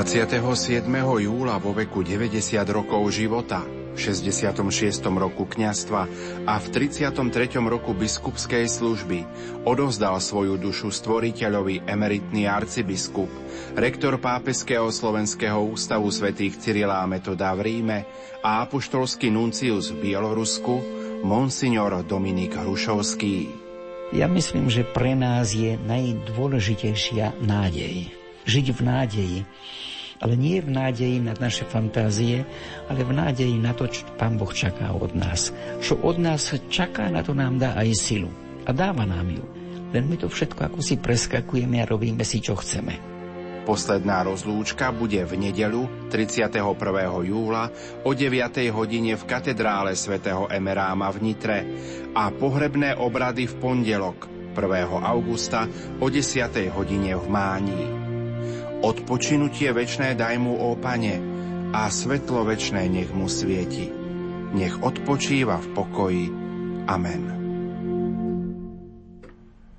27. júla vo veku 90 rokov života, v 66. roku kňastva a v 33. roku biskupskej služby odovzdal svoju dušu stvoriteľovi emeritný arcibiskup, rektor Pápeského slovenského ústavu svätých Cyrila Metoda v Ríme a apoštolský nuncius v Bielorusku, monsignor Dominik Hrušovský. Ja myslím, že pre nás je najdôležitejšia nádej žiť v nádeji. Ale nie v nádeji na naše fantázie, ale v nádeji na to, čo Pán Boh čaká od nás. Čo od nás čaká, na to nám dá aj silu. A dáva nám ju. Len my to všetko ako si preskakujeme a robíme si, čo chceme. Posledná rozlúčka bude v nedeľu 31. júla o 9. hodine v katedrále svätého Emeráma v Nitre a pohrebné obrady v pondelok 1. augusta o 10. hodine v Mání. Odpočinutie večné daj mu, ó Pane, a svetlo večné nech mu svieti. Nech odpočíva v pokoji. Amen.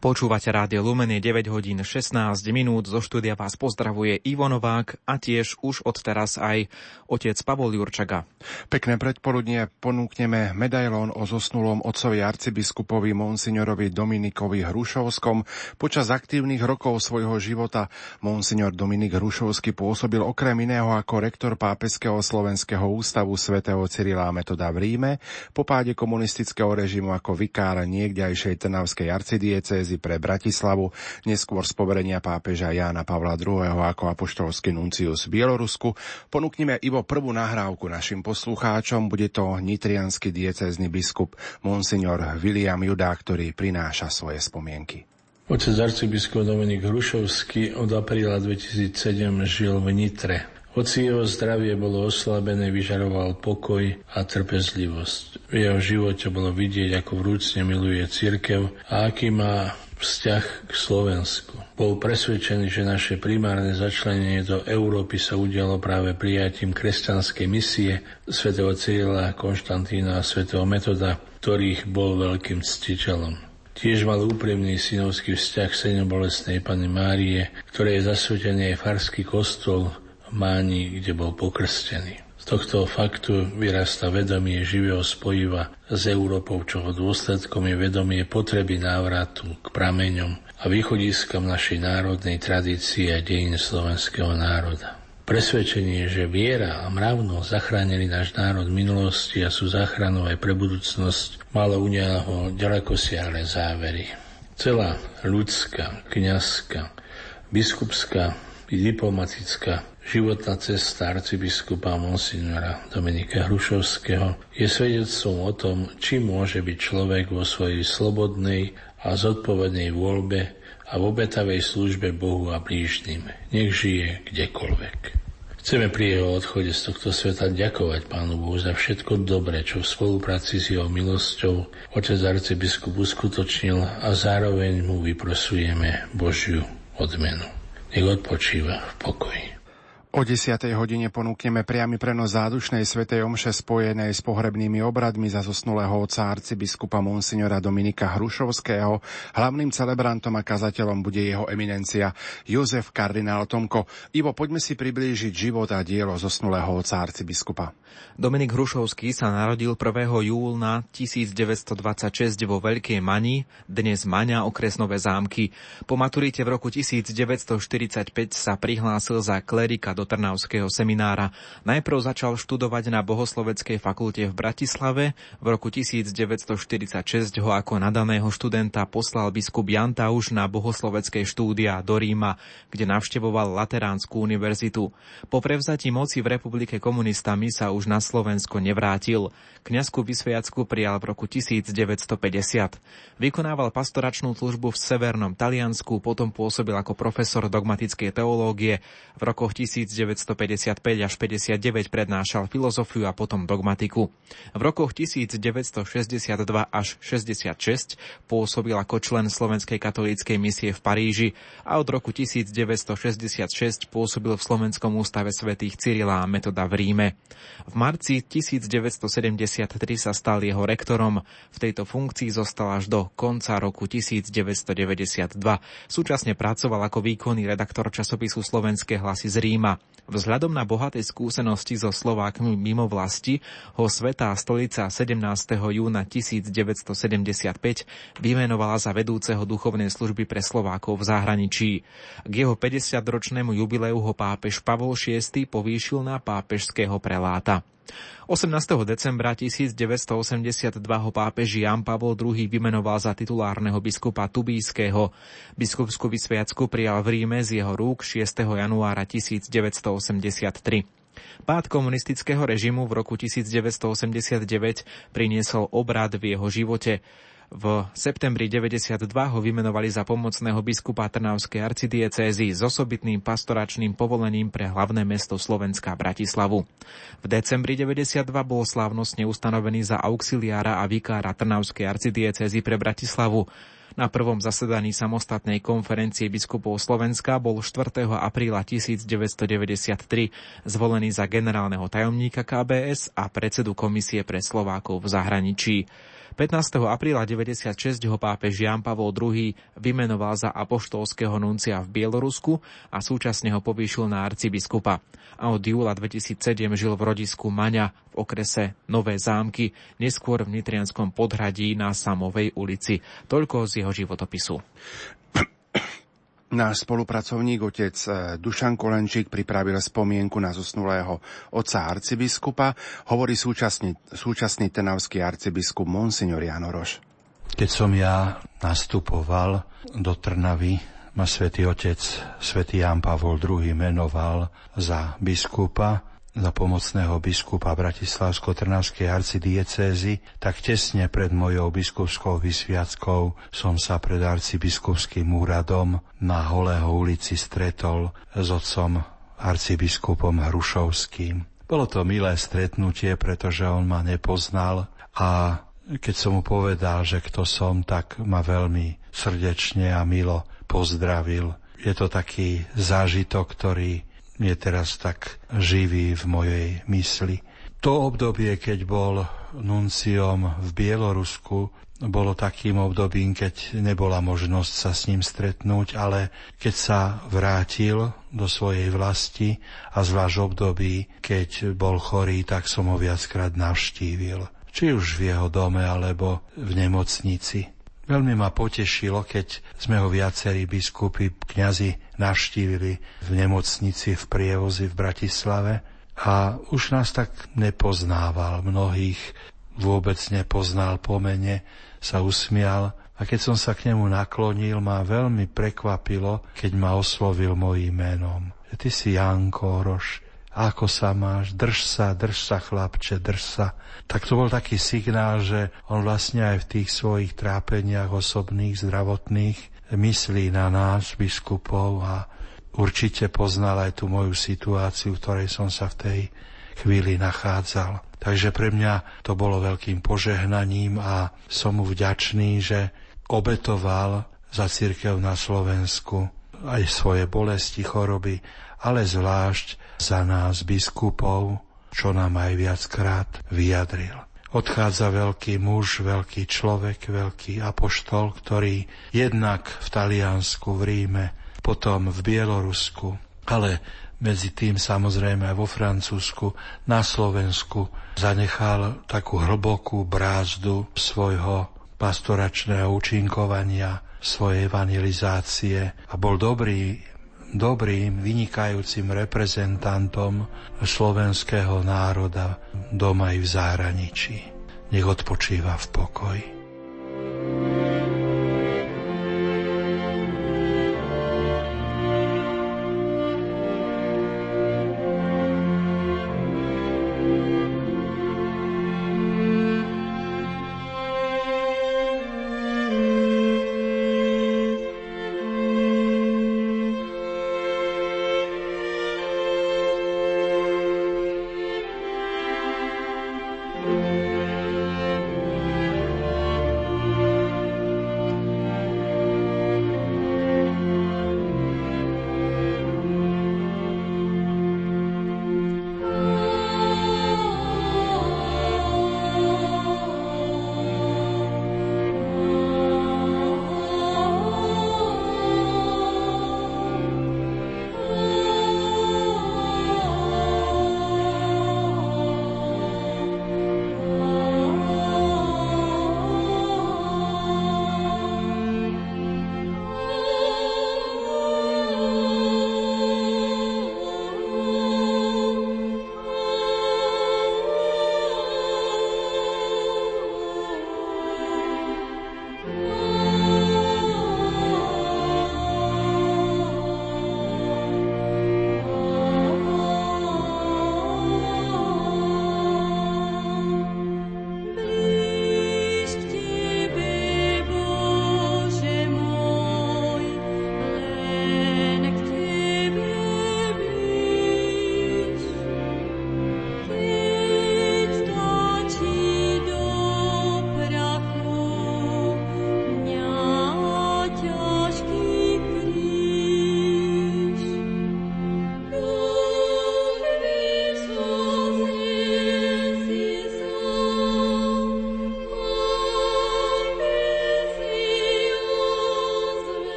Počúvate rádio Lumen, 9 hodín 16 minút. Zo štúdia vás pozdravuje Ivo Novák a tiež už od teraz aj otec Pavol Jurčaga. Pekné predpoludnie ponúkneme medailón o zosnulom otcovi arcibiskupovi monsignorovi Dominikovi Hrušovskom. Počas aktívnych rokov svojho života monsignor Dominik Hrušovský pôsobil okrem iného ako rektor Pápeského slovenského ústavu svätého Cyrila Metoda v Ríme, po páde komunistického režimu ako vikár niekdejšej Trnavskej arcidiecezy diecézy pre Bratislavu, neskôr z poverenia pápeža Jána Pavla II. ako apoštolský nuncius v Bielorusku. Ponúknime Ivo prvú nahrávku našim poslucháčom. Bude to nitrianský diecézny biskup Monsignor William Judá, ktorý prináša svoje spomienky. Otec arcibiskup Dominik Hrušovský od apríla 2007 žil v Nitre. Hoci jeho zdravie bolo oslabené, vyžaroval pokoj a trpezlivosť. V jeho živote bolo vidieť, ako vrúcne miluje církev a aký má vzťah k Slovensku. Bol presvedčený, že naše primárne začlenenie do Európy sa udialo práve prijatím kresťanskej misie svätého Cyrila, Konštantína a svätého Metoda, ktorých bol veľkým ctiteľom. Tiež mal úprimný synovský vzťah k bolestnej Pane Márie, ktorej je zasvetený aj farský kostol Máni, kde bol pokrstený. Z tohto faktu vyrasta vedomie živého spojiva s Európou, čoho dôsledkom je vedomie potreby návratu k prameňom a východiskám našej národnej tradície a dejín slovenského národa. Presvedčenie, že viera a mravnosť zachránili náš národ v minulosti a sú záchranou aj pre budúcnosť, malo u neho ďaleko siahle závery. Celá ľudská, kniazská, biskupská i diplomatická Životná cesta arcibiskupa monsignora Dominika Hrušovského je svedectvom o tom, či môže byť človek vo svojej slobodnej a zodpovednej voľbe a v obetavej službe Bohu a blížnym. Nech žije kdekoľvek. Chceme pri jeho odchode z tohto sveta ďakovať Pánu Bohu za všetko dobré, čo v spolupráci s jeho milosťou otec arcibiskup uskutočnil a zároveň mu vyprosujeme Božiu odmenu. Nech odpočíva v pokoji. O 10. hodine ponúkneme priamy prenos zádušnej svetej omše spojenej s pohrebnými obradmi za zosnulého otca arcibiskupa monsignora Dominika Hrušovského. Hlavným celebrantom a kazateľom bude jeho eminencia Jozef kardinál Tomko. Ivo, poďme si priblížiť život a dielo zosnulého otca arcibiskupa. Dominik Hrušovský sa narodil 1. júlna 1926 vo Veľkej Mani, dnes Maňa, okres Nové zámky. Po maturite v roku 1945 sa prihlásil za klerika do Trnavského seminára. Najprv začal študovať na Bohosloveckej fakulte v Bratislave. V roku 1946 ho ako nadaného študenta poslal biskup Jan Tauš na bohoslovecké štúdia do Ríma, kde navštevoval Lateránsku univerzitu. Po prevzatí moci v republike komunistami sa už na Slovensko nevrátil. Kňazku vysviacku prijal v roku 1950. Vykonával pastoračnú službu v severnom Taliansku, potom pôsobil ako profesor dogmatickej teológie. V rokoch 1955 až 59 prednášal filozofiu a potom dogmatiku. V rokoch 1962 až 66 pôsobil ako člen Slovenskej katolíckej misie v Paríži a od roku 1966 pôsobil v Slovenskom ústave svätých Cyrila a Metoda v Ríme. V marci 1970 sa stal jeho rektorom. V tejto funkcii zostal až do konca roku 1992. Súčasne pracoval ako výkonný redaktor časopisu Slovenské hlasy z Ríma. Vzhľadom na bohaté skúsenosti so Slovákmi mimo vlasti ho Svetá stolica 17. júna 1975 vymenovala za vedúceho duchovnej služby pre Slovákov v zahraničí. K jeho 50-ročnému jubileu ho pápež Pavol VI povýšil na pápežského preláta. 18. decembra 1982 ho pápež Jan Pavol II vymenoval za titulárneho biskupa Tubíského. Biskupskú vysviacku prijal v Ríme z jeho rúk 6. januára 1983. Pád komunistického režimu v roku 1989 priniesol obrad v jeho živote. V septembri 92 ho vymenovali za pomocného biskupa Trnavskej arcidiecézy s osobitným pastoračným povolením pre hlavné mesto Slovenska Bratislavu. V decembri 92 bol slávnostne ustanovený za auxiliára a vikára Trnavskej arcidiecézy pre Bratislavu. Na prvom zasedaní samostatnej konferencie biskupov Slovenska bol 4. apríla 1993 zvolený za generálneho tajomníka KBS a predsedu Komisie pre Slovákov v zahraničí. 15. apríla 96 ho pápež Jan Pavol II vymenoval za apoštolského nuncia v Bielorusku a súčasne ho povýšil na arcibiskupa. A od júla 2007 žil v rodisku Maňa v okrese Nové zámky, neskôr v Nitrianskom podhradí na Samovej ulici. Toľko z jeho životopisu. Náš spolupracovník otec eh, Dušan Kolenčík pripravil spomienku na zosnulého otca arcibiskupa, hovorí súčasný, súčasný tenavský arcibiskup Monsignor Janoroš. Keď som ja nastupoval do Trnavy, ma svätý otec, svätý Jan Pavol II menoval za biskupa za pomocného biskupa Bratislavsko-Trnavskej arcidiecézy, tak tesne pred mojou biskupskou vysviackou som sa pred arcibiskupským úradom na Holého ulici stretol s otcom arcibiskupom Hrušovským. Bolo to milé stretnutie, pretože on ma nepoznal a keď som mu povedal, že kto som, tak ma veľmi srdečne a milo pozdravil. Je to taký zážitok, ktorý je teraz tak živý v mojej mysli. To obdobie, keď bol nunciom v Bielorusku, bolo takým obdobím, keď nebola možnosť sa s ním stretnúť, ale keď sa vrátil do svojej vlasti a zvlášť období, keď bol chorý, tak som ho viackrát navštívil. Či už v jeho dome, alebo v nemocnici. Veľmi ma potešilo, keď sme ho viacerí biskupy, kňazi navštívili v nemocnici v prievozi v Bratislave a už nás tak nepoznával. Mnohých vôbec nepoznal po mene, sa usmial a keď som sa k nemu naklonil, ma veľmi prekvapilo, keď ma oslovil mojím menom. Ty si Janko Oroš, ako sa máš, drž sa, drž sa chlapče, drž sa. Tak to bol taký signál, že on vlastne aj v tých svojich trápeniach osobných, zdravotných myslí na nás, biskupov a určite poznal aj tú moju situáciu, v ktorej som sa v tej chvíli nachádzal. Takže pre mňa to bolo veľkým požehnaním a som mu vďačný, že obetoval za církev na Slovensku aj svoje bolesti, choroby, ale zvlášť za nás biskupov, čo nám aj viackrát vyjadril. Odchádza veľký muž, veľký človek, veľký apoštol, ktorý jednak v Taliansku, v Ríme, potom v Bielorusku, ale medzi tým samozrejme aj vo Francúzsku, na Slovensku zanechal takú hlbokú brázdu svojho pastoračného účinkovania, svojej evangelizácie a bol dobrý dobrým, vynikajúcim reprezentantom slovenského národa doma i v zahraničí. Nech odpočíva v pokoji.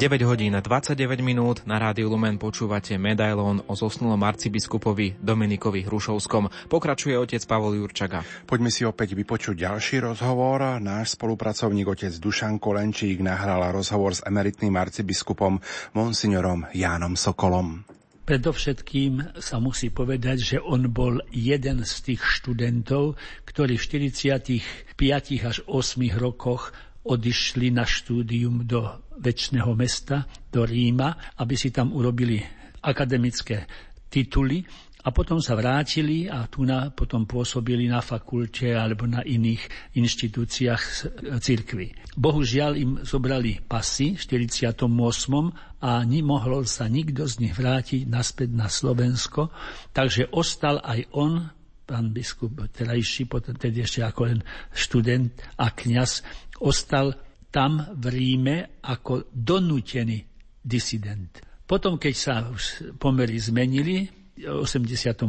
9 hodín 29 minút na Rádiu Lumen počúvate medailón o zosnulom arcibiskupovi Dominikovi Hrušovskom. Pokračuje otec Pavol Jurčaga. Poďme si opäť vypočuť ďalší rozhovor. Náš spolupracovník otec Dušan Kolenčík nahral rozhovor s emeritným arcibiskupom monsignorom Jánom Sokolom. Predovšetkým sa musí povedať, že on bol jeden z tých študentov, ktorí v 45 až 8 rokoch odišli na štúdium do väčšného mesta, do Ríma, aby si tam urobili akademické tituly a potom sa vrátili a tu na, potom pôsobili na fakulte alebo na iných inštitúciách cirkvy. Bohužiaľ im zobrali pasy v 48. a nemohol sa nikto z nich vrátiť naspäť na Slovensko, takže ostal aj on pán biskup terajší, potom tedy ešte ako len študent a kňaz, ostal tam v Ríme ako donútený disident. Potom, keď sa už pomery zmenili v 88.,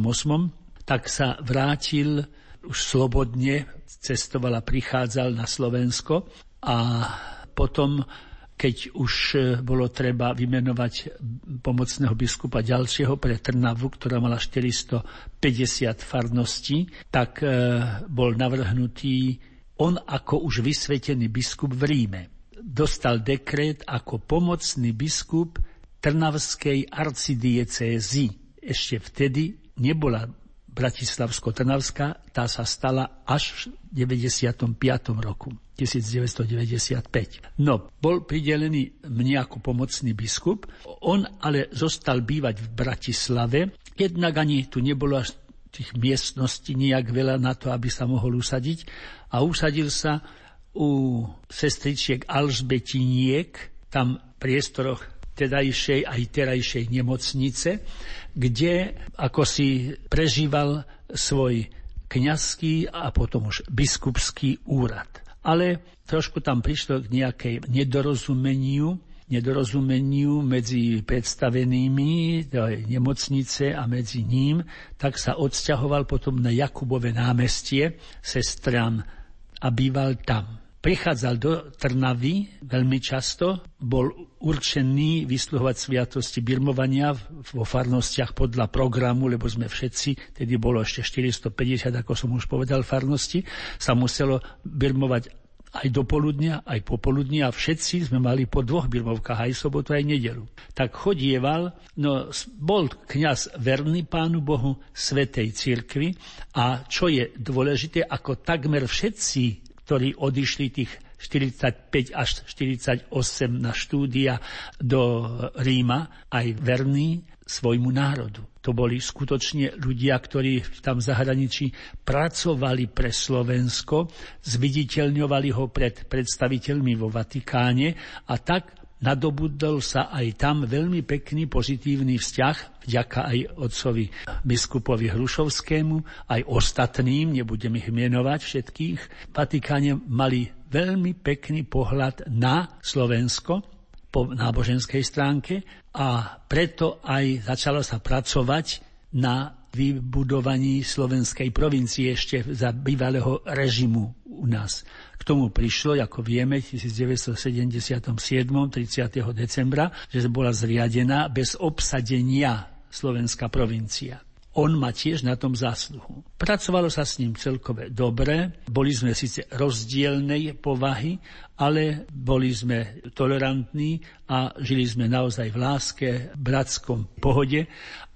tak sa vrátil už slobodne, cestoval a prichádzal na Slovensko a potom keď už e, bolo treba vymenovať pomocného biskupa ďalšieho pre Trnavu, ktorá mala 450 farností, tak e, bol navrhnutý on ako už vysvetený biskup v Ríme. Dostal dekret ako pomocný biskup Trnavskej arcidiecézy. Ešte vtedy nebola Bratislavsko-Trnavská, tá sa stala až v 95. roku. 1995. No, bol pridelený mne ako pomocný biskup, on ale zostal bývať v Bratislave, jednak ani tu nebolo až tých miestností nejak veľa na to, aby sa mohol usadiť a usadil sa u sestričiek Alžbetiniek, tam priestoroch tedajšej aj terajšej nemocnice, kde ako si prežíval svoj kňazský a potom už biskupský úrad ale trošku tam prišlo k nejakej nedorozumeniu, nedorozumeniu medzi predstavenými nemocnice a medzi ním, tak sa odsťahoval potom na Jakubové námestie sestram a býval tam. Prichádzal do Trnavy veľmi často, bol určený vysluhovať sviatosti birmovania vo farnostiach podľa programu, lebo sme všetci, tedy bolo ešte 450, ako som už povedal, farnosti, sa muselo birmovať aj do poludnia, aj popoludnia a všetci sme mali po dvoch birmovkách, aj sobotu, aj nedelu. Tak chodieval, no bol kňaz verný Pánu Bohu, Svetej cirkvi. A čo je dôležité, ako takmer všetci ktorí odišli tých 45 až 48 na štúdia do Ríma, aj verní svojmu národu. To boli skutočne ľudia, ktorí tam v zahraničí pracovali pre Slovensko, zviditeľňovali ho pred predstaviteľmi vo Vatikáne a tak nadobudol sa aj tam veľmi pekný pozitívny vzťah vďaka aj otcovi biskupovi Hrušovskému, aj ostatným, nebudem ich menovať všetkých. Vatikáne mali veľmi pekný pohľad na Slovensko po náboženskej stránke a preto aj začalo sa pracovať na vybudovaní slovenskej provincie ešte za bývalého režimu u nás. K tomu prišlo, ako vieme, v 1977. 30. decembra, že bola zriadená bez obsadenia slovenská provincia. On má tiež na tom zásluhu. Pracovalo sa s ním celkové dobre, boli sme síce rozdielnej povahy, ale boli sme tolerantní a žili sme naozaj v láske, bratskom pohode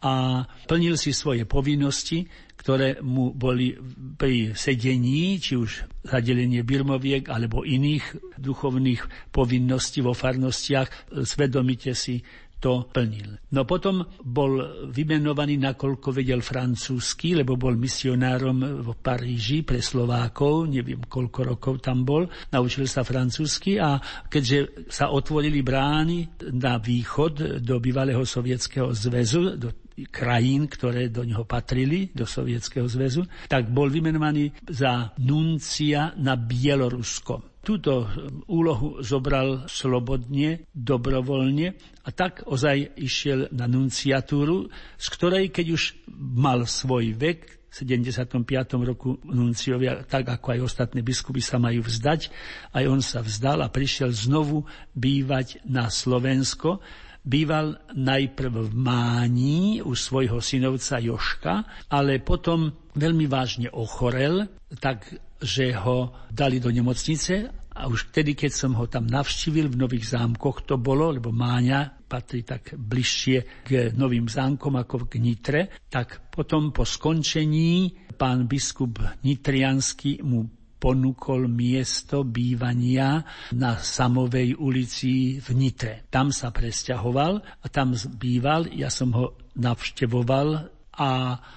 a plnil si svoje povinnosti, ktoré mu boli pri sedení, či už zadelenie birmoviek alebo iných duchovných povinností vo farnostiach, svedomite si to plnil. No potom bol vymenovaný, nakoľko vedel francúzsky, lebo bol misionárom v Paríži pre Slovákov, neviem koľko rokov tam bol, naučil sa francúzsky a keďže sa otvorili brány na východ do bývalého sovietského zväzu, do krajín, ktoré do neho patrili, do Sovietskeho zväzu, tak bol vymenovaný za nuncia na Bielorusko túto úlohu zobral slobodne, dobrovoľne a tak ozaj išiel na nunciatúru, z ktorej, keď už mal svoj vek, 75. roku nunciovia, tak ako aj ostatní biskupy sa majú vzdať. Aj on sa vzdal a prišiel znovu bývať na Slovensko. Býval najprv v Máni u svojho synovca Joška, ale potom veľmi vážne ochorel, tak že ho dali do nemocnice a už vtedy, keď som ho tam navštívil v Nových zámkoch, to bolo, lebo Máňa patrí tak bližšie k Novým zámkom ako k Nitre, tak potom po skončení pán biskup Nitriansky mu ponúkol miesto bývania na Samovej ulici v Nitre. Tam sa presťahoval a tam býval, ja som ho navštevoval a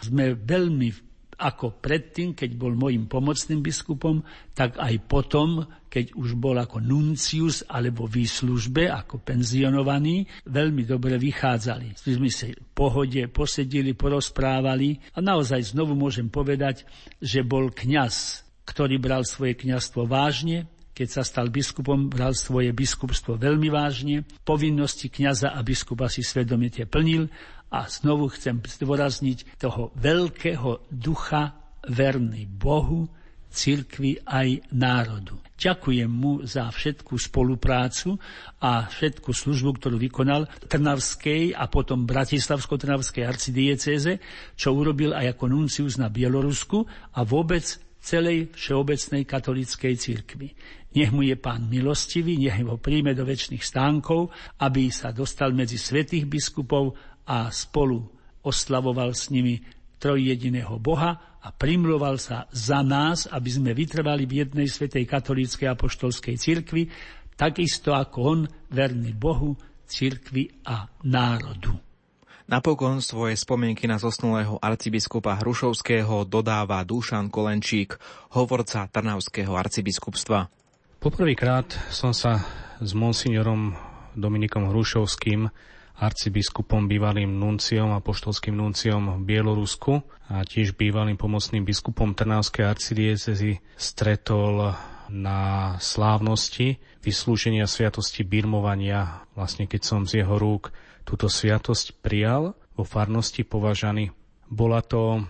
sme veľmi ako predtým, keď bol môjim pomocným biskupom, tak aj potom, keď už bol ako nuncius alebo v službe, ako penzionovaný, veľmi dobre vychádzali. My sa v pohode posedili, porozprávali. A naozaj znovu môžem povedať, že bol kňaz, ktorý bral svoje kňazstvo vážne, keď sa stal biskupom, bral svoje biskupstvo veľmi vážne, povinnosti kňaza a biskupa si svedomite plnil a znovu chcem zdôrazniť toho veľkého ducha verný Bohu, cirkvi aj národu. Ďakujem mu za všetku spoluprácu a všetku službu, ktorú vykonal Trnavskej a potom Bratislavsko-Trnavskej arcidiecéze, čo urobil aj ako nuncius na Bielorusku a vôbec celej všeobecnej katolíckej cirkvi. Nech mu je pán milostivý, nech ho príjme do väčšných stánkov, aby sa dostal medzi svetých biskupov a spolu oslavoval s nimi trojjediného Boha a primloval sa za nás, aby sme vytrvali v jednej svetej katolíckej apoštolskej cirkvi, takisto ako on, verný Bohu, cirkvi a národu. Napokon svoje spomienky na zosnulého arcibiskupa Hrušovského dodáva Dušan Kolenčík, hovorca Trnavského arcibiskupstva. Poprvýkrát som sa s monsignorom Dominikom Hrušovským arcibiskupom, bývalým nunciom a poštolským nunciom v Bielorusku a tiež bývalým pomocným biskupom Trnavskej arcidiecezy stretol na slávnosti vyslúženia sviatosti birmovania. Vlastne keď som z jeho rúk túto sviatosť prijal vo farnosti považany. Bola to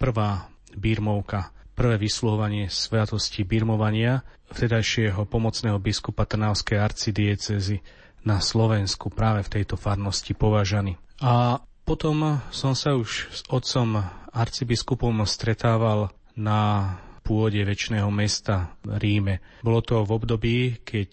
prvá birmovka, prvé vysluhovanie sviatosti birmovania vtedajšieho pomocného biskupa Trnavskej arcidiecezy na Slovensku práve v tejto farnosti považany. A potom som sa už s otcom arcibiskupom stretával na pôde väčšného mesta Ríme. Bolo to v období, keď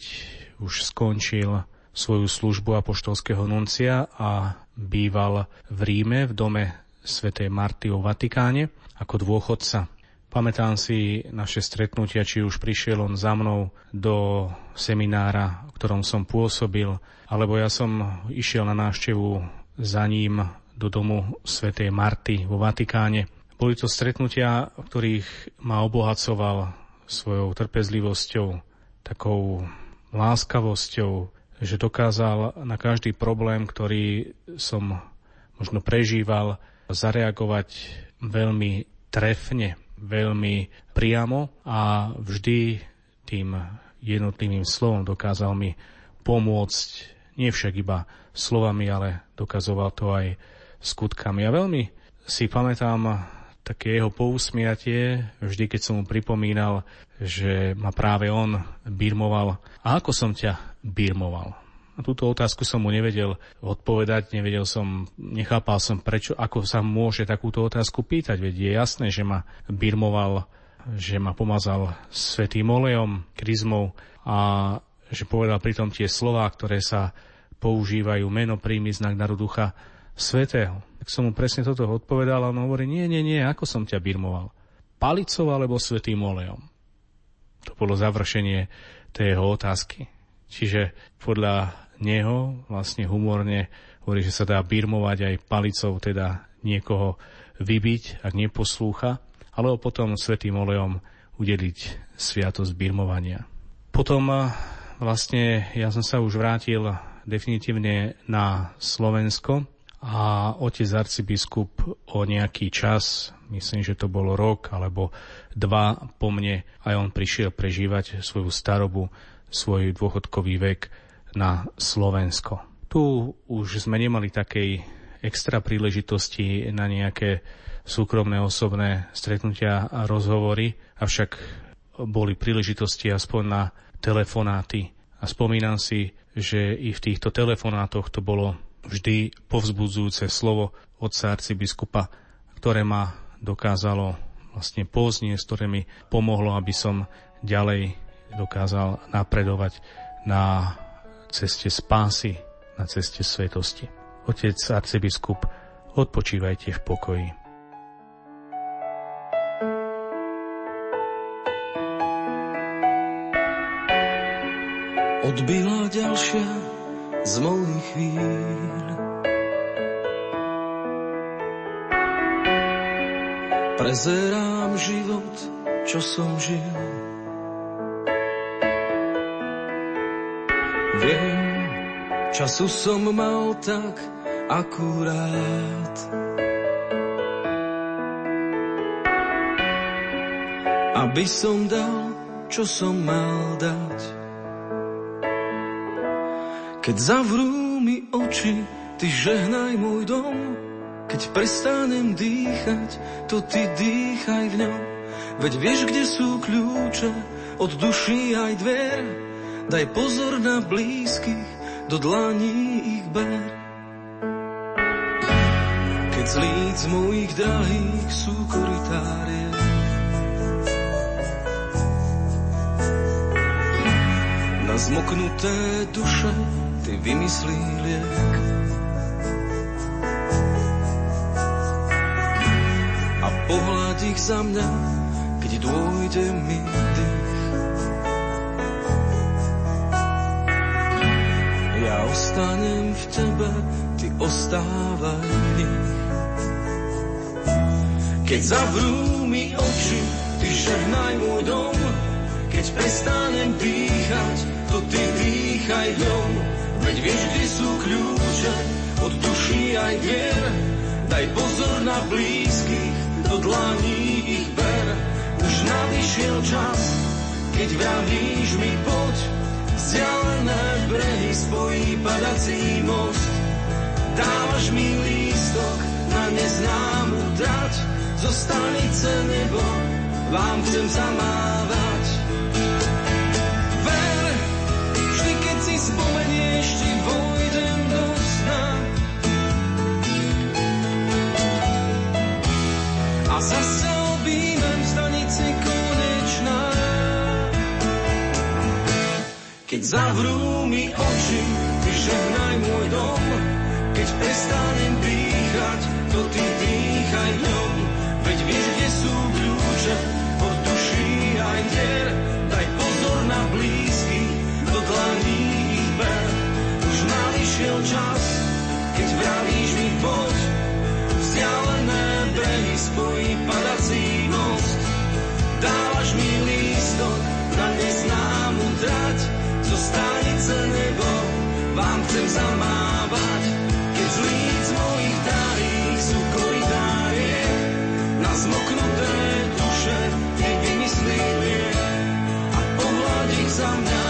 už skončil svoju službu apoštolského nuncia a býval v Ríme v dome svätej Marty v Vatikáne ako dôchodca. Pamätám si naše stretnutia, či už prišiel on za mnou do seminára, v ktorom som pôsobil, alebo ja som išiel na návštevu za ním do domu svätej Marty vo Vatikáne. Boli to stretnutia, v ktorých ma obohacoval svojou trpezlivosťou, takou láskavosťou, že dokázal na každý problém, ktorý som možno prežíval, zareagovať veľmi trefne, veľmi priamo a vždy tým jednotlivým slovom dokázal mi pomôcť, nie však iba slovami, ale dokazoval to aj skutkami. A veľmi si pamätám také jeho pousmiatie, vždy keď som mu pripomínal, že ma práve on birmoval. A ako som ťa birmoval? Na túto otázku som mu nevedel odpovedať, nevedel som, nechápal som, prečo, ako sa môže takúto otázku pýtať, veď je jasné, že ma birmoval, že ma pomazal svetým olejom, kryzmou a že povedal pritom tie slova, ktoré sa používajú meno, príjmy, znak daru ducha svetého. Tak som mu presne toto odpovedal a on hovorí, nie, nie, nie, ako som ťa birmoval? Palicou alebo svetým olejom? To bolo završenie tej jeho otázky. Čiže podľa neho vlastne humorne hovorí, že sa dá birmovať aj palicou, teda niekoho vybiť, ak neposlúcha, alebo potom svetým olejom udeliť sviatosť birmovania. Potom vlastne ja som sa už vrátil definitívne na Slovensko a otec arcibiskup o nejaký čas, myslím, že to bolo rok alebo dva po mne, aj on prišiel prežívať svoju starobu, svoj dôchodkový vek na Slovensko. Tu už sme nemali takej extra príležitosti na nejaké súkromné osobné stretnutia a rozhovory, avšak boli príležitosti aspoň na telefonáty. A spomínam si, že i v týchto telefonátoch to bolo vždy povzbudzujúce slovo otca arcibiskupa, ktoré ma dokázalo vlastne poznieť, s ktorými pomohlo, aby som ďalej dokázal napredovať na ceste spásy, na ceste svetosti. Otec arcibiskup, odpočívajte v pokoji. Odbila ďalšia z mojich chvíľ. Prezerám život, čo som žil. Viem, času som mal tak akurát. Aby som dal, čo som mal dať. Keď zavrú mi oči, ty žehnaj môj dom. Keď prestanem dýchať, to ty dýchaj v ňom. Veď vieš, kde sú kľúče od duší aj dver. Daj pozor na blízkych, do dlaní ich ber. Keď z líc mojich drahých sú koritárie, na zmoknuté duše ty vymyslí liek. A pohľad ich za mňa, keď dôjde mi dých. Ja ostanem v tebe, ty ostávaj v. Keď zavrú mi oči, ty žehnaj môj dom, keď prestanem dýchať, to ty dýchaj dom. Veď vieš, kde sú kľúče od duší aj vier. Daj pozor na blízkych, do dlaní ich ber. Už nadišiel čas, keď vravíš mi poď. Vzdialené brehy spojí padací most. Dávaš mi lístok na neznámu trať. Zo stanice nebo vám chcem zamávať. spomenieš, ti vojdem do sna. A zase Keď zavrú mi oči, ty žehnaj môj dom. Keď prestanem dýchať, to ty dýchaj ňom. Veď vieš, kde sú kľúče, od duší aj dier. Daj pozor na blízky, do dlaní prišiel čas, keď vravíš mi poď. Vzdialené brehy spojí padací most. Dávaš mi lístok na neznámu trať, zo stanice nebo vám chcem zamávať. Keď z líc mojich darých sú koridárie, na zmoknuté duše nevymyslí a pohľad ich za mňa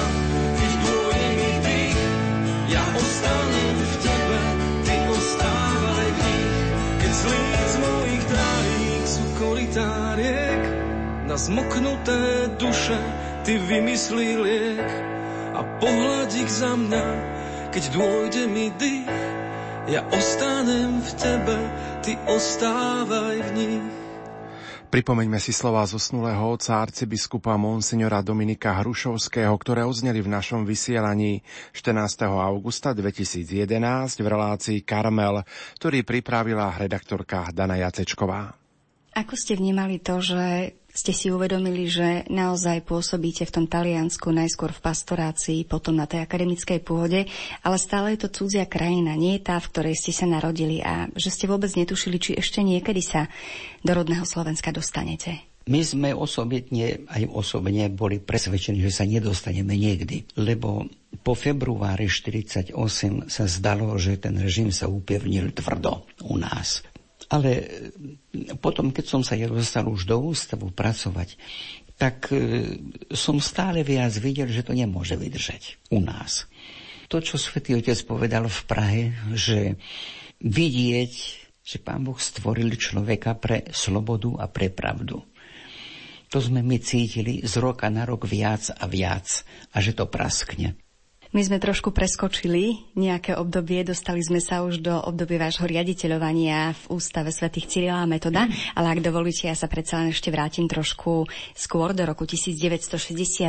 ostanem v tebe, ty ostávaj v nich. Keď z líc mojich drahých sú koritáriek, na zmoknuté duše ty vymyslí liek a pohľad ich za mňa, keď dôjde mi dých. Ja ostanem v tebe, ty ostávaj v nich. Pripomeňme si slova zosnulého otca arcibiskupa Monsignora Dominika Hrušovského, ktoré ozneli v našom vysielaní 14. augusta 2011 v relácii Karmel, ktorý pripravila redaktorka Dana Jacečková. Ako ste vnímali to, že ste si uvedomili, že naozaj pôsobíte v tom Taliansku najskôr v pastorácii, potom na tej akademickej pôde, ale stále je to cudzia krajina, nie je tá, v ktorej ste sa narodili a že ste vôbec netušili, či ešte niekedy sa do rodného Slovenska dostanete. My sme osobitne, aj osobne boli presvedčení, že sa nedostaneme niekdy, lebo po februári 1948 sa zdalo, že ten režim sa upevnil tvrdo u nás. Ale potom, keď som sa dostal už do ústavu pracovať, tak e, som stále viac videl, že to nemôže vydržať u nás. To, čo svätý Otec povedal v Prahe, že vidieť že pán Boh stvoril človeka pre slobodu a pre pravdu. To sme my cítili z roka na rok viac a viac a že to praskne. My sme trošku preskočili nejaké obdobie, dostali sme sa už do obdobia vášho riaditeľovania v Ústave svätých Cyrila a Metoda, ale ak dovolíte, ja sa predsa len ešte vrátim trošku skôr do roku 1962,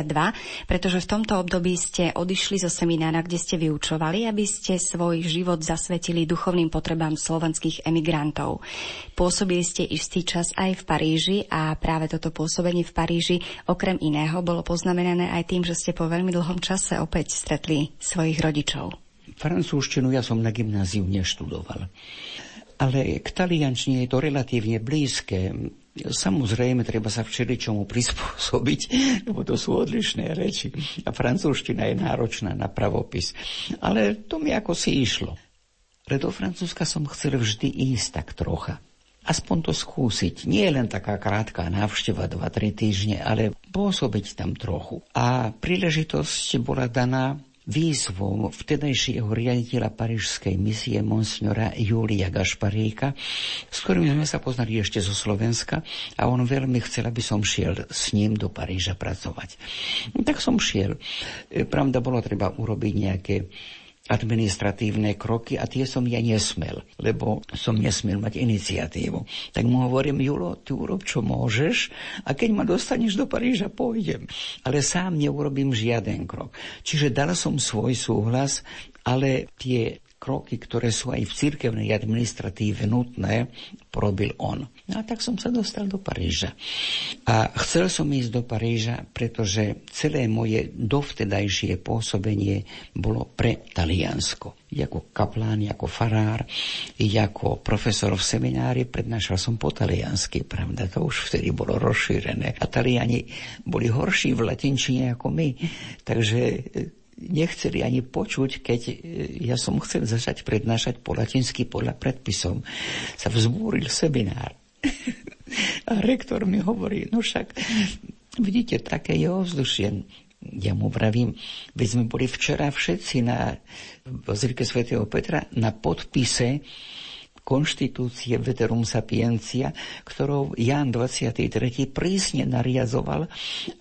pretože v tomto období ste odišli zo seminára, kde ste vyučovali, aby ste svoj život zasvetili duchovným potrebám slovenských emigrantov. Pôsobili ste istý čas aj v Paríži a práve toto pôsobenie v Paríži okrem iného bolo poznamenané aj tým, že ste po veľmi dlhom čase opäť stretli stretli svojich rodičov? Francúzštinu ja som na gymnáziu neštudoval. Ale k taliančine je to relatívne blízke. Samozrejme, treba sa všeličomu prispôsobiť, lebo to sú odlišné reči. A francúzština je náročná na pravopis. Ale to mi ako si išlo. Ale do Francúzska som chcel vždy ísť tak trocha. Aspoň to skúsiť. Nie len taká krátka návšteva 2-3 týždne, ale pôsobiť tam trochu. A príležitosť bola daná výzvou vtedajšieho riaditeľa parížskej misie monsignora Julia Gašparíka, s ktorým sme sa poznali ešte zo Slovenska a on veľmi chcel, aby som šiel s ním do Paríža pracovať. Tak som šiel. E, pravda, bolo treba urobiť nejaké administratívne kroky a tie som ja nesmel, lebo som nesmel mať iniciatívu. Tak mu hovorím, Julo, ty urob, čo môžeš a keď ma dostaneš do Paríža, pôjdem. Ale sám neurobím žiaden krok. Čiže dal som svoj súhlas, ale tie kroky, ktoré sú aj v cirkevnej administratíve nutné, porobil on. No a tak som sa dostal do Paríža. A chcel som ísť do Paríža, pretože celé moje dovtedajšie pôsobenie bolo pre Taliansko. I ako kaplán, ako farár, i ako profesor v seminári prednášal som po taliansky, pravda, to už vtedy bolo rozšírené. A Taliani boli horší v latinčine ako my, takže nechceli ani počuť, keď e, ja som chcel začať prednášať po latinsky podľa predpisom. Sa vzbúril seminár. A rektor mi hovorí, no však vidíte, také je ovzdušie. Ja mu vravím, veď sme boli včera všetci na Bazilike svätého Petra na podpise konštitúcie Veterum Sapiencia, ktorou Jan 23. prísne nariazoval,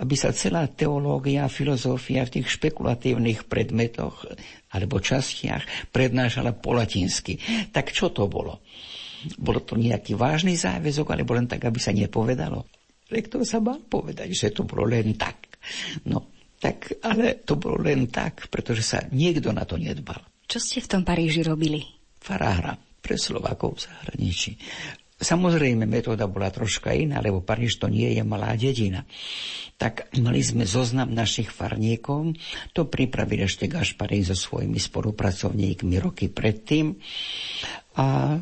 aby sa celá teológia a filozofia v tých špekulatívnych predmetoch alebo častiach prednášala po latinsky. Tak čo to bolo? Bolo to nejaký vážny záväzok, alebo len tak, aby sa nepovedalo? Rektor sa mal povedať, že to bolo len tak. No, tak, ale to bolo len tak, pretože sa niekto na to nedbal. Čo ste v tom Paríži robili? Farára pre Slovákov v zahraničí. Samozrejme, metóda bola troška iná, lebo Paríž to nie je malá dedina. Tak mali sme zoznam našich farníkov, to pripravil ešte Gašparej so svojimi spolupracovníkmi roky predtým. A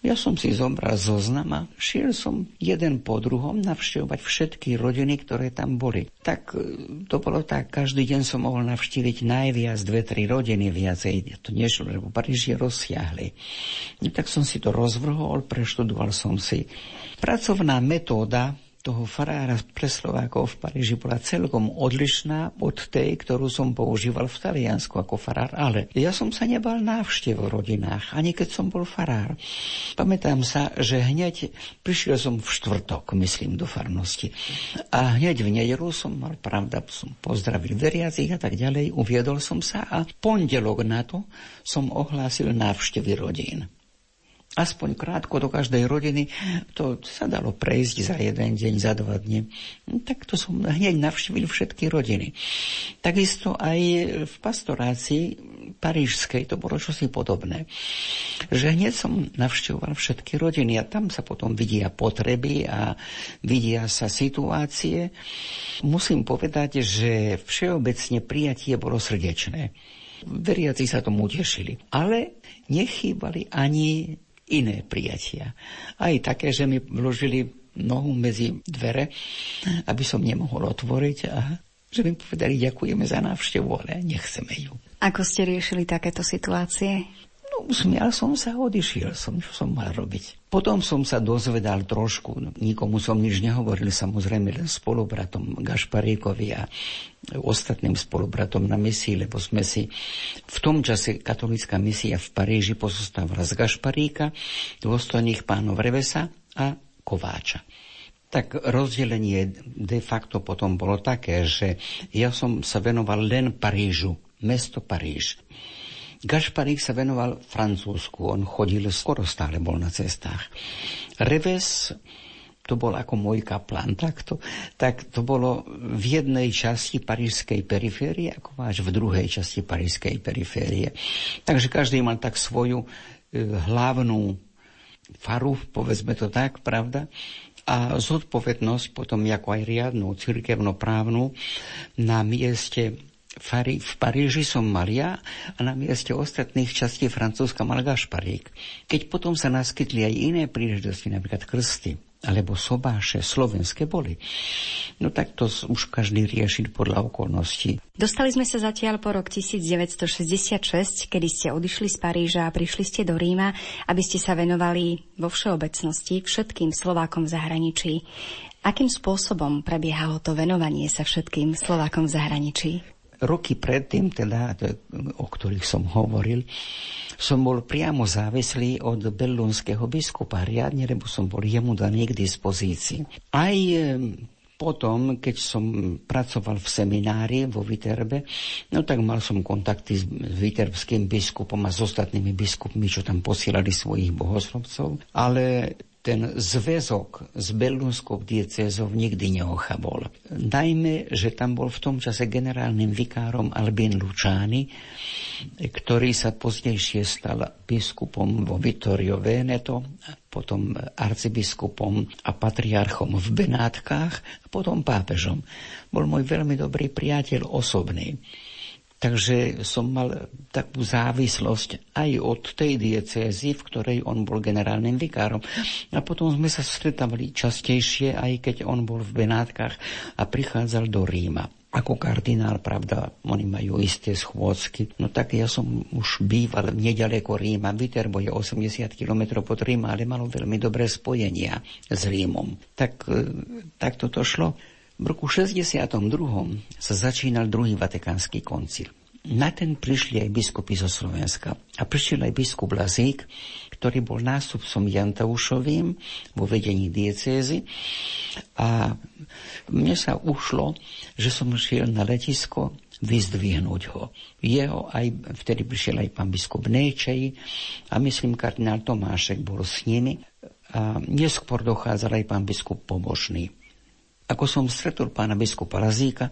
ja som si zobral zoznam a šiel som jeden po druhom navštevovať všetky rodiny, ktoré tam boli. Tak e, to bolo tak, každý deň som mohol navštíviť najviac dve, tri rodiny viacej. To nešlo, lebo Paríž je rozsiahly. No, tak som si to rozvrhol, preštudoval som si. Pracovná metóda toho farára pre Slovákov v Paríži bola celkom odlišná od tej, ktorú som používal v Taliansku ako farár. Ale ja som sa nebal návštev v rodinách, ani keď som bol farár. Pamätám sa, že hneď prišiel som v štvrtok, myslím, do farnosti. A hneď v nedelu som mal, pravda, som pozdravil veriacich a tak ďalej, uviedol som sa a pondelok na to som ohlásil návštevy rodín aspoň krátko do každej rodiny, to sa dalo prejsť za jeden deň, za dva dni. No, tak to som hneď navštívil všetky rodiny. Takisto aj v pastorácii parížskej to bolo čosi podobné. Že hneď som navštevoval všetky rodiny a tam sa potom vidia potreby a vidia sa situácie. Musím povedať, že všeobecne prijatie bolo srdečné. Veriaci sa tomu tešili. Ale nechýbali ani iné prijatia. Aj také, že mi vložili nohu medzi dvere, aby som nemohol otvoriť a že mi povedali, ďakujeme za návštevu, ale nechceme ju. Ako ste riešili takéto situácie? Usmial som sa odišiel som, čo som mal robiť. Potom som sa dozvedal trošku, nikomu som nič nehovoril, samozrejme len spolubratom Gašparíkovi a ostatným spolubratom na misii, lebo sme si v tom čase katolická misia v Paríži pozostávala z Gašparíka, dôstojných pánov Revesa a Kováča. Tak rozdelenie de facto potom bolo také, že ja som sa venoval len Parížu, mesto Paríž. Gašparík sa venoval Francúzsku, on chodil skoro stále, bol na cestách. Reves to bol ako môj kaplan, takto, tak to bolo v jednej časti parížskej periférie, ako máš v druhej časti parížskej periférie. Takže každý mal tak svoju e, hlavnú faru, povedzme to tak, pravda? A zodpovednosť potom, ako aj riadnu, cirkevnoprávnu, na mieste Fari, v Paríži som mal a na mieste ostatných častí Francúzska mal Gašparík. Keď potom sa naskytli aj iné príležitosti, napríklad krsty, alebo sobáše slovenské boli. No tak to už každý riešiť podľa okolností. Dostali sme sa zatiaľ po rok 1966, kedy ste odišli z Paríža a prišli ste do Ríma, aby ste sa venovali vo všeobecnosti všetkým Slovákom v zahraničí. Akým spôsobom prebiehalo to venovanie sa všetkým Slovákom v zahraničí? Roky predtým, teda, o ktorých som hovoril, som bol priamo závislý od bellunského biskupa riadne, lebo som bol jemu daný k dispozícii. Aj potom, keď som pracoval v seminári vo Viterbe, no tak mal som kontakty s viterbským biskupom a s ostatnými biskupmi, čo tam posielali svojich bohoslovcov, ale ten zväzok s Belunskou diecézou nikdy neochabol. Najmä, že tam bol v tom čase generálnym vikárom Albin Lučány, ktorý sa pozdejšie stal biskupom vo Vittorio Veneto, potom arcibiskupom a patriarchom v Benátkach a potom pápežom. Bol môj veľmi dobrý priateľ osobný. Takže som mal takú závislosť aj od tej diecézy, v ktorej on bol generálnym vikárom. A potom sme sa stretávali častejšie, aj keď on bol v Benátkach a prichádzal do Ríma ako kardinál, pravda, oni majú isté schôdzky. No tak ja som už býval nedaleko Ríma. Viterbo je 80 km pod Ríma, ale malo veľmi dobré spojenia s Rímom. Tak, e, tak toto šlo. V roku 62. sa začínal druhý vatikánsky koncil. Na ten prišli aj biskupy zo Slovenska. A prišiel aj biskup Lazík, ktorý bol nástupcom Jantaušovým vo vedení diecézy. A mne sa ušlo, že som šiel na letisko vyzdvihnúť ho. Jeho aj, vtedy prišiel aj pán biskup Nejčej a myslím kardinál Tomášek bol s nimi. A neskôr dochádzal aj pán biskup Pomožný. Ako som stretol pána biskupa Lazíka,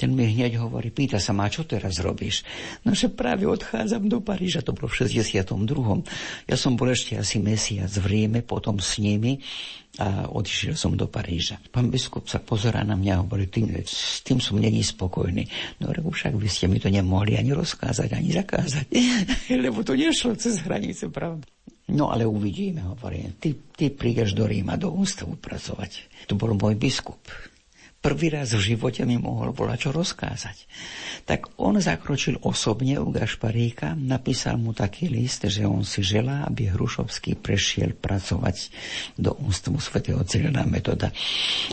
ten mi hneď hovorí, pýta sa ma, čo teraz robíš? No, že práve odchádzam do Paríža, to bolo v 62. Ja som bol ešte asi mesiac v Ríme, potom s nimi a odišiel som do Paríža. Pán biskup sa pozerá na mňa a hovorí, tým, s tým som není spokojný. No, lebo však by ste mi to nemohli ani rozkázať, ani zakázať, lebo to nešlo cez hranice, pravda. No ale uvidíme, hovorím. Ty, ty prídeš do Ríma, do ústavu pracovať. To bol môj biskup. Prvý raz v živote mi mohol volať čo rozkázať. Tak on zakročil osobne u Gašparíka, napísal mu taký list, že on si želá, aby Hrušovský prešiel pracovať do ústavu svätého Cyrila metoda.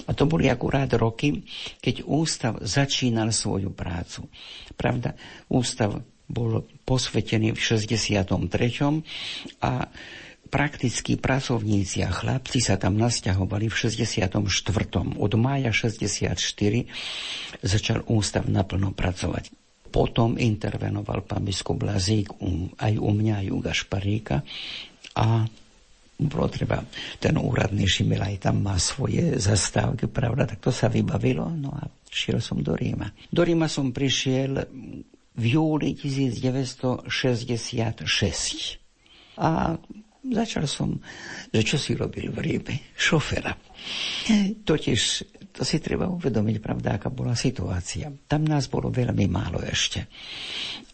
A to boli akurát roky, keď ústav začínal svoju prácu. Pravda, ústav bol posvetený v 63. a praktickí pracovníci a chlapci sa tam nasťahovali v 64. Od mája 64 začal ústav naplno pracovať. Potom intervenoval pán biskup Blazík aj u mňa, aj u Gašparíka a bolo treba, ten úradný Šimil aj tam má svoje zastávky, pravda, tak to sa vybavilo, no a šiel som do Ríma. Do Ríma som prišiel v júli 1966. A začal som, že čo si robil v Ríme? Šofera. Totiž to si treba uvedomiť, pravda, aká bola situácia. Tam nás bolo veľmi málo ešte.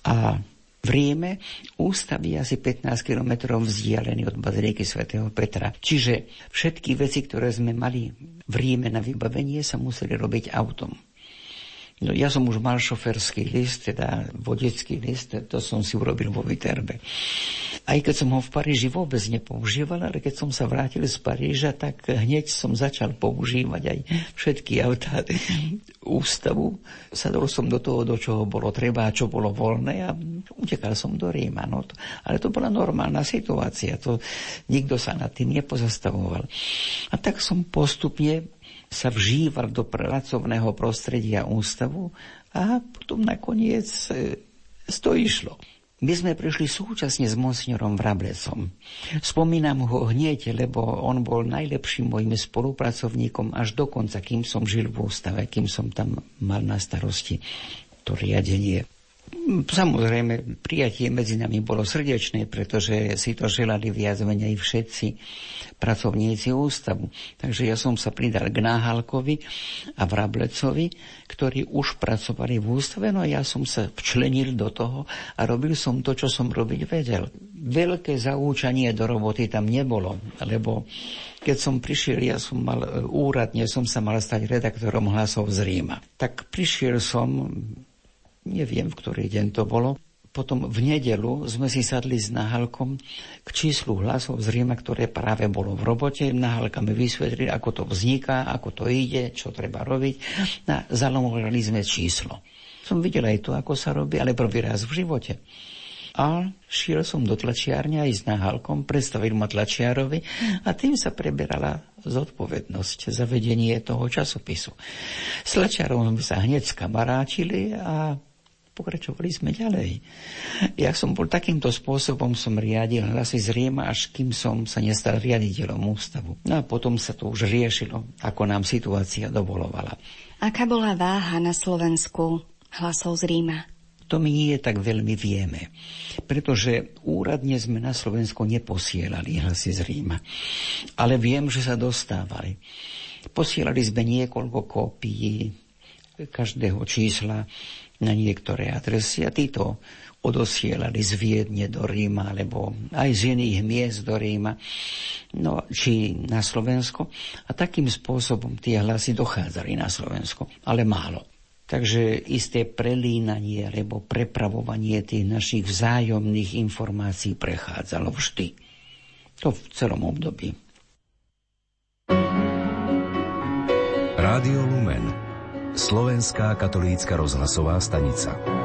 A v Ríme ústav asi 15 km vzdialený od baziliky svätého Petra. Čiže všetky veci, ktoré sme mali v Ríme na vybavenie, sa museli robiť autom. No, ja som už mal šoferský list, teda vodecký list, to som si urobil vo Viterbe. Aj keď som ho v Paríži vôbec nepoužíval, ale keď som sa vrátil z Paríža, tak hneď som začal používať aj všetky autá ústavu. Sadol som do toho, do čoho bolo treba a čo bolo voľné a utekal som do Ríma. No to, ale to bola normálna situácia, to nikto sa nad tým nepozastavoval. A tak som postupne sa vžíval do pracovného prostredia ústavu a potom nakoniec e, to išlo. My sme prišli súčasne s monsignorom Vrablecom. Spomínam ho hneď, lebo on bol najlepším mojim spolupracovníkom až do konca, kým som žil v ústave, kým som tam mal na starosti to riadenie. Samozrejme, prijatie medzi nami bolo srdečné, pretože si to želali viac menej všetci pracovníci ústavu. Takže ja som sa pridal k Náhalkovi a Vrablecovi, ktorí už pracovali v ústave, no ja som sa včlenil do toho a robil som to, čo som robiť vedel. Veľké zaúčanie do roboty tam nebolo, lebo keď som prišiel, ja som mal úradne, som sa mal stať redaktorom hlasov z Ríma. Tak prišiel som neviem, v ktorý deň to bolo. Potom v nedelu sme si sadli s Nahalkom k číslu hlasov z Ríma, ktoré práve bolo v robote. Nahalka mi vysvetlil, ako to vzniká, ako to ide, čo treba robiť. A zalomovali sme číslo. Som videl aj to, ako sa robí, ale prvý raz v živote. A šiel som do tlačiárne aj s Nahalkom, predstavil ma tlačiarovi a tým sa preberala zodpovednosť za vedenie toho časopisu. S tlačiarom sme sa hneď skamarátili a pokračovali sme ďalej. Ja som bol takýmto spôsobom, som riadil hlasy z Ríma, až kým som sa nestal riaditeľom ústavu. No a potom sa to už riešilo, ako nám situácia dovolovala. Aká bola váha na Slovensku hlasov z Ríma? To my nie tak veľmi vieme, pretože úradne sme na Slovensku neposielali hlasy z Ríma. Ale viem, že sa dostávali. Posielali sme niekoľko kópií každého čísla na niektoré adresy a títo odosielali z Viedne do Ríma, alebo aj z iných miest do Ríma, no, či na Slovensko. A takým spôsobom tie hlasy dochádzali na Slovensko, ale málo. Takže isté prelínanie alebo prepravovanie tých našich vzájomných informácií prechádzalo vždy. To v celom období. Rádio Lumen Slovenská katolícka rozhlasová stanica.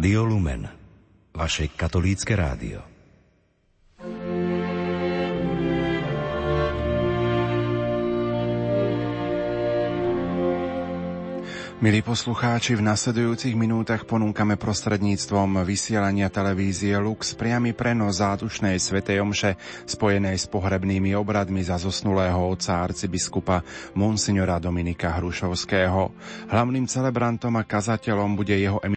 Rádio Lumen, vaše katolícke rádio. Milí poslucháči, v nasledujúcich minútach ponúkame prostredníctvom vysielania televízie Lux priamy prenos zádušnej svetej omše spojenej s pohrebnými obradmi za zosnulého otca arcibiskupa Monsignora Dominika Hrušovského. Hlavným celebrantom a kazateľom bude jeho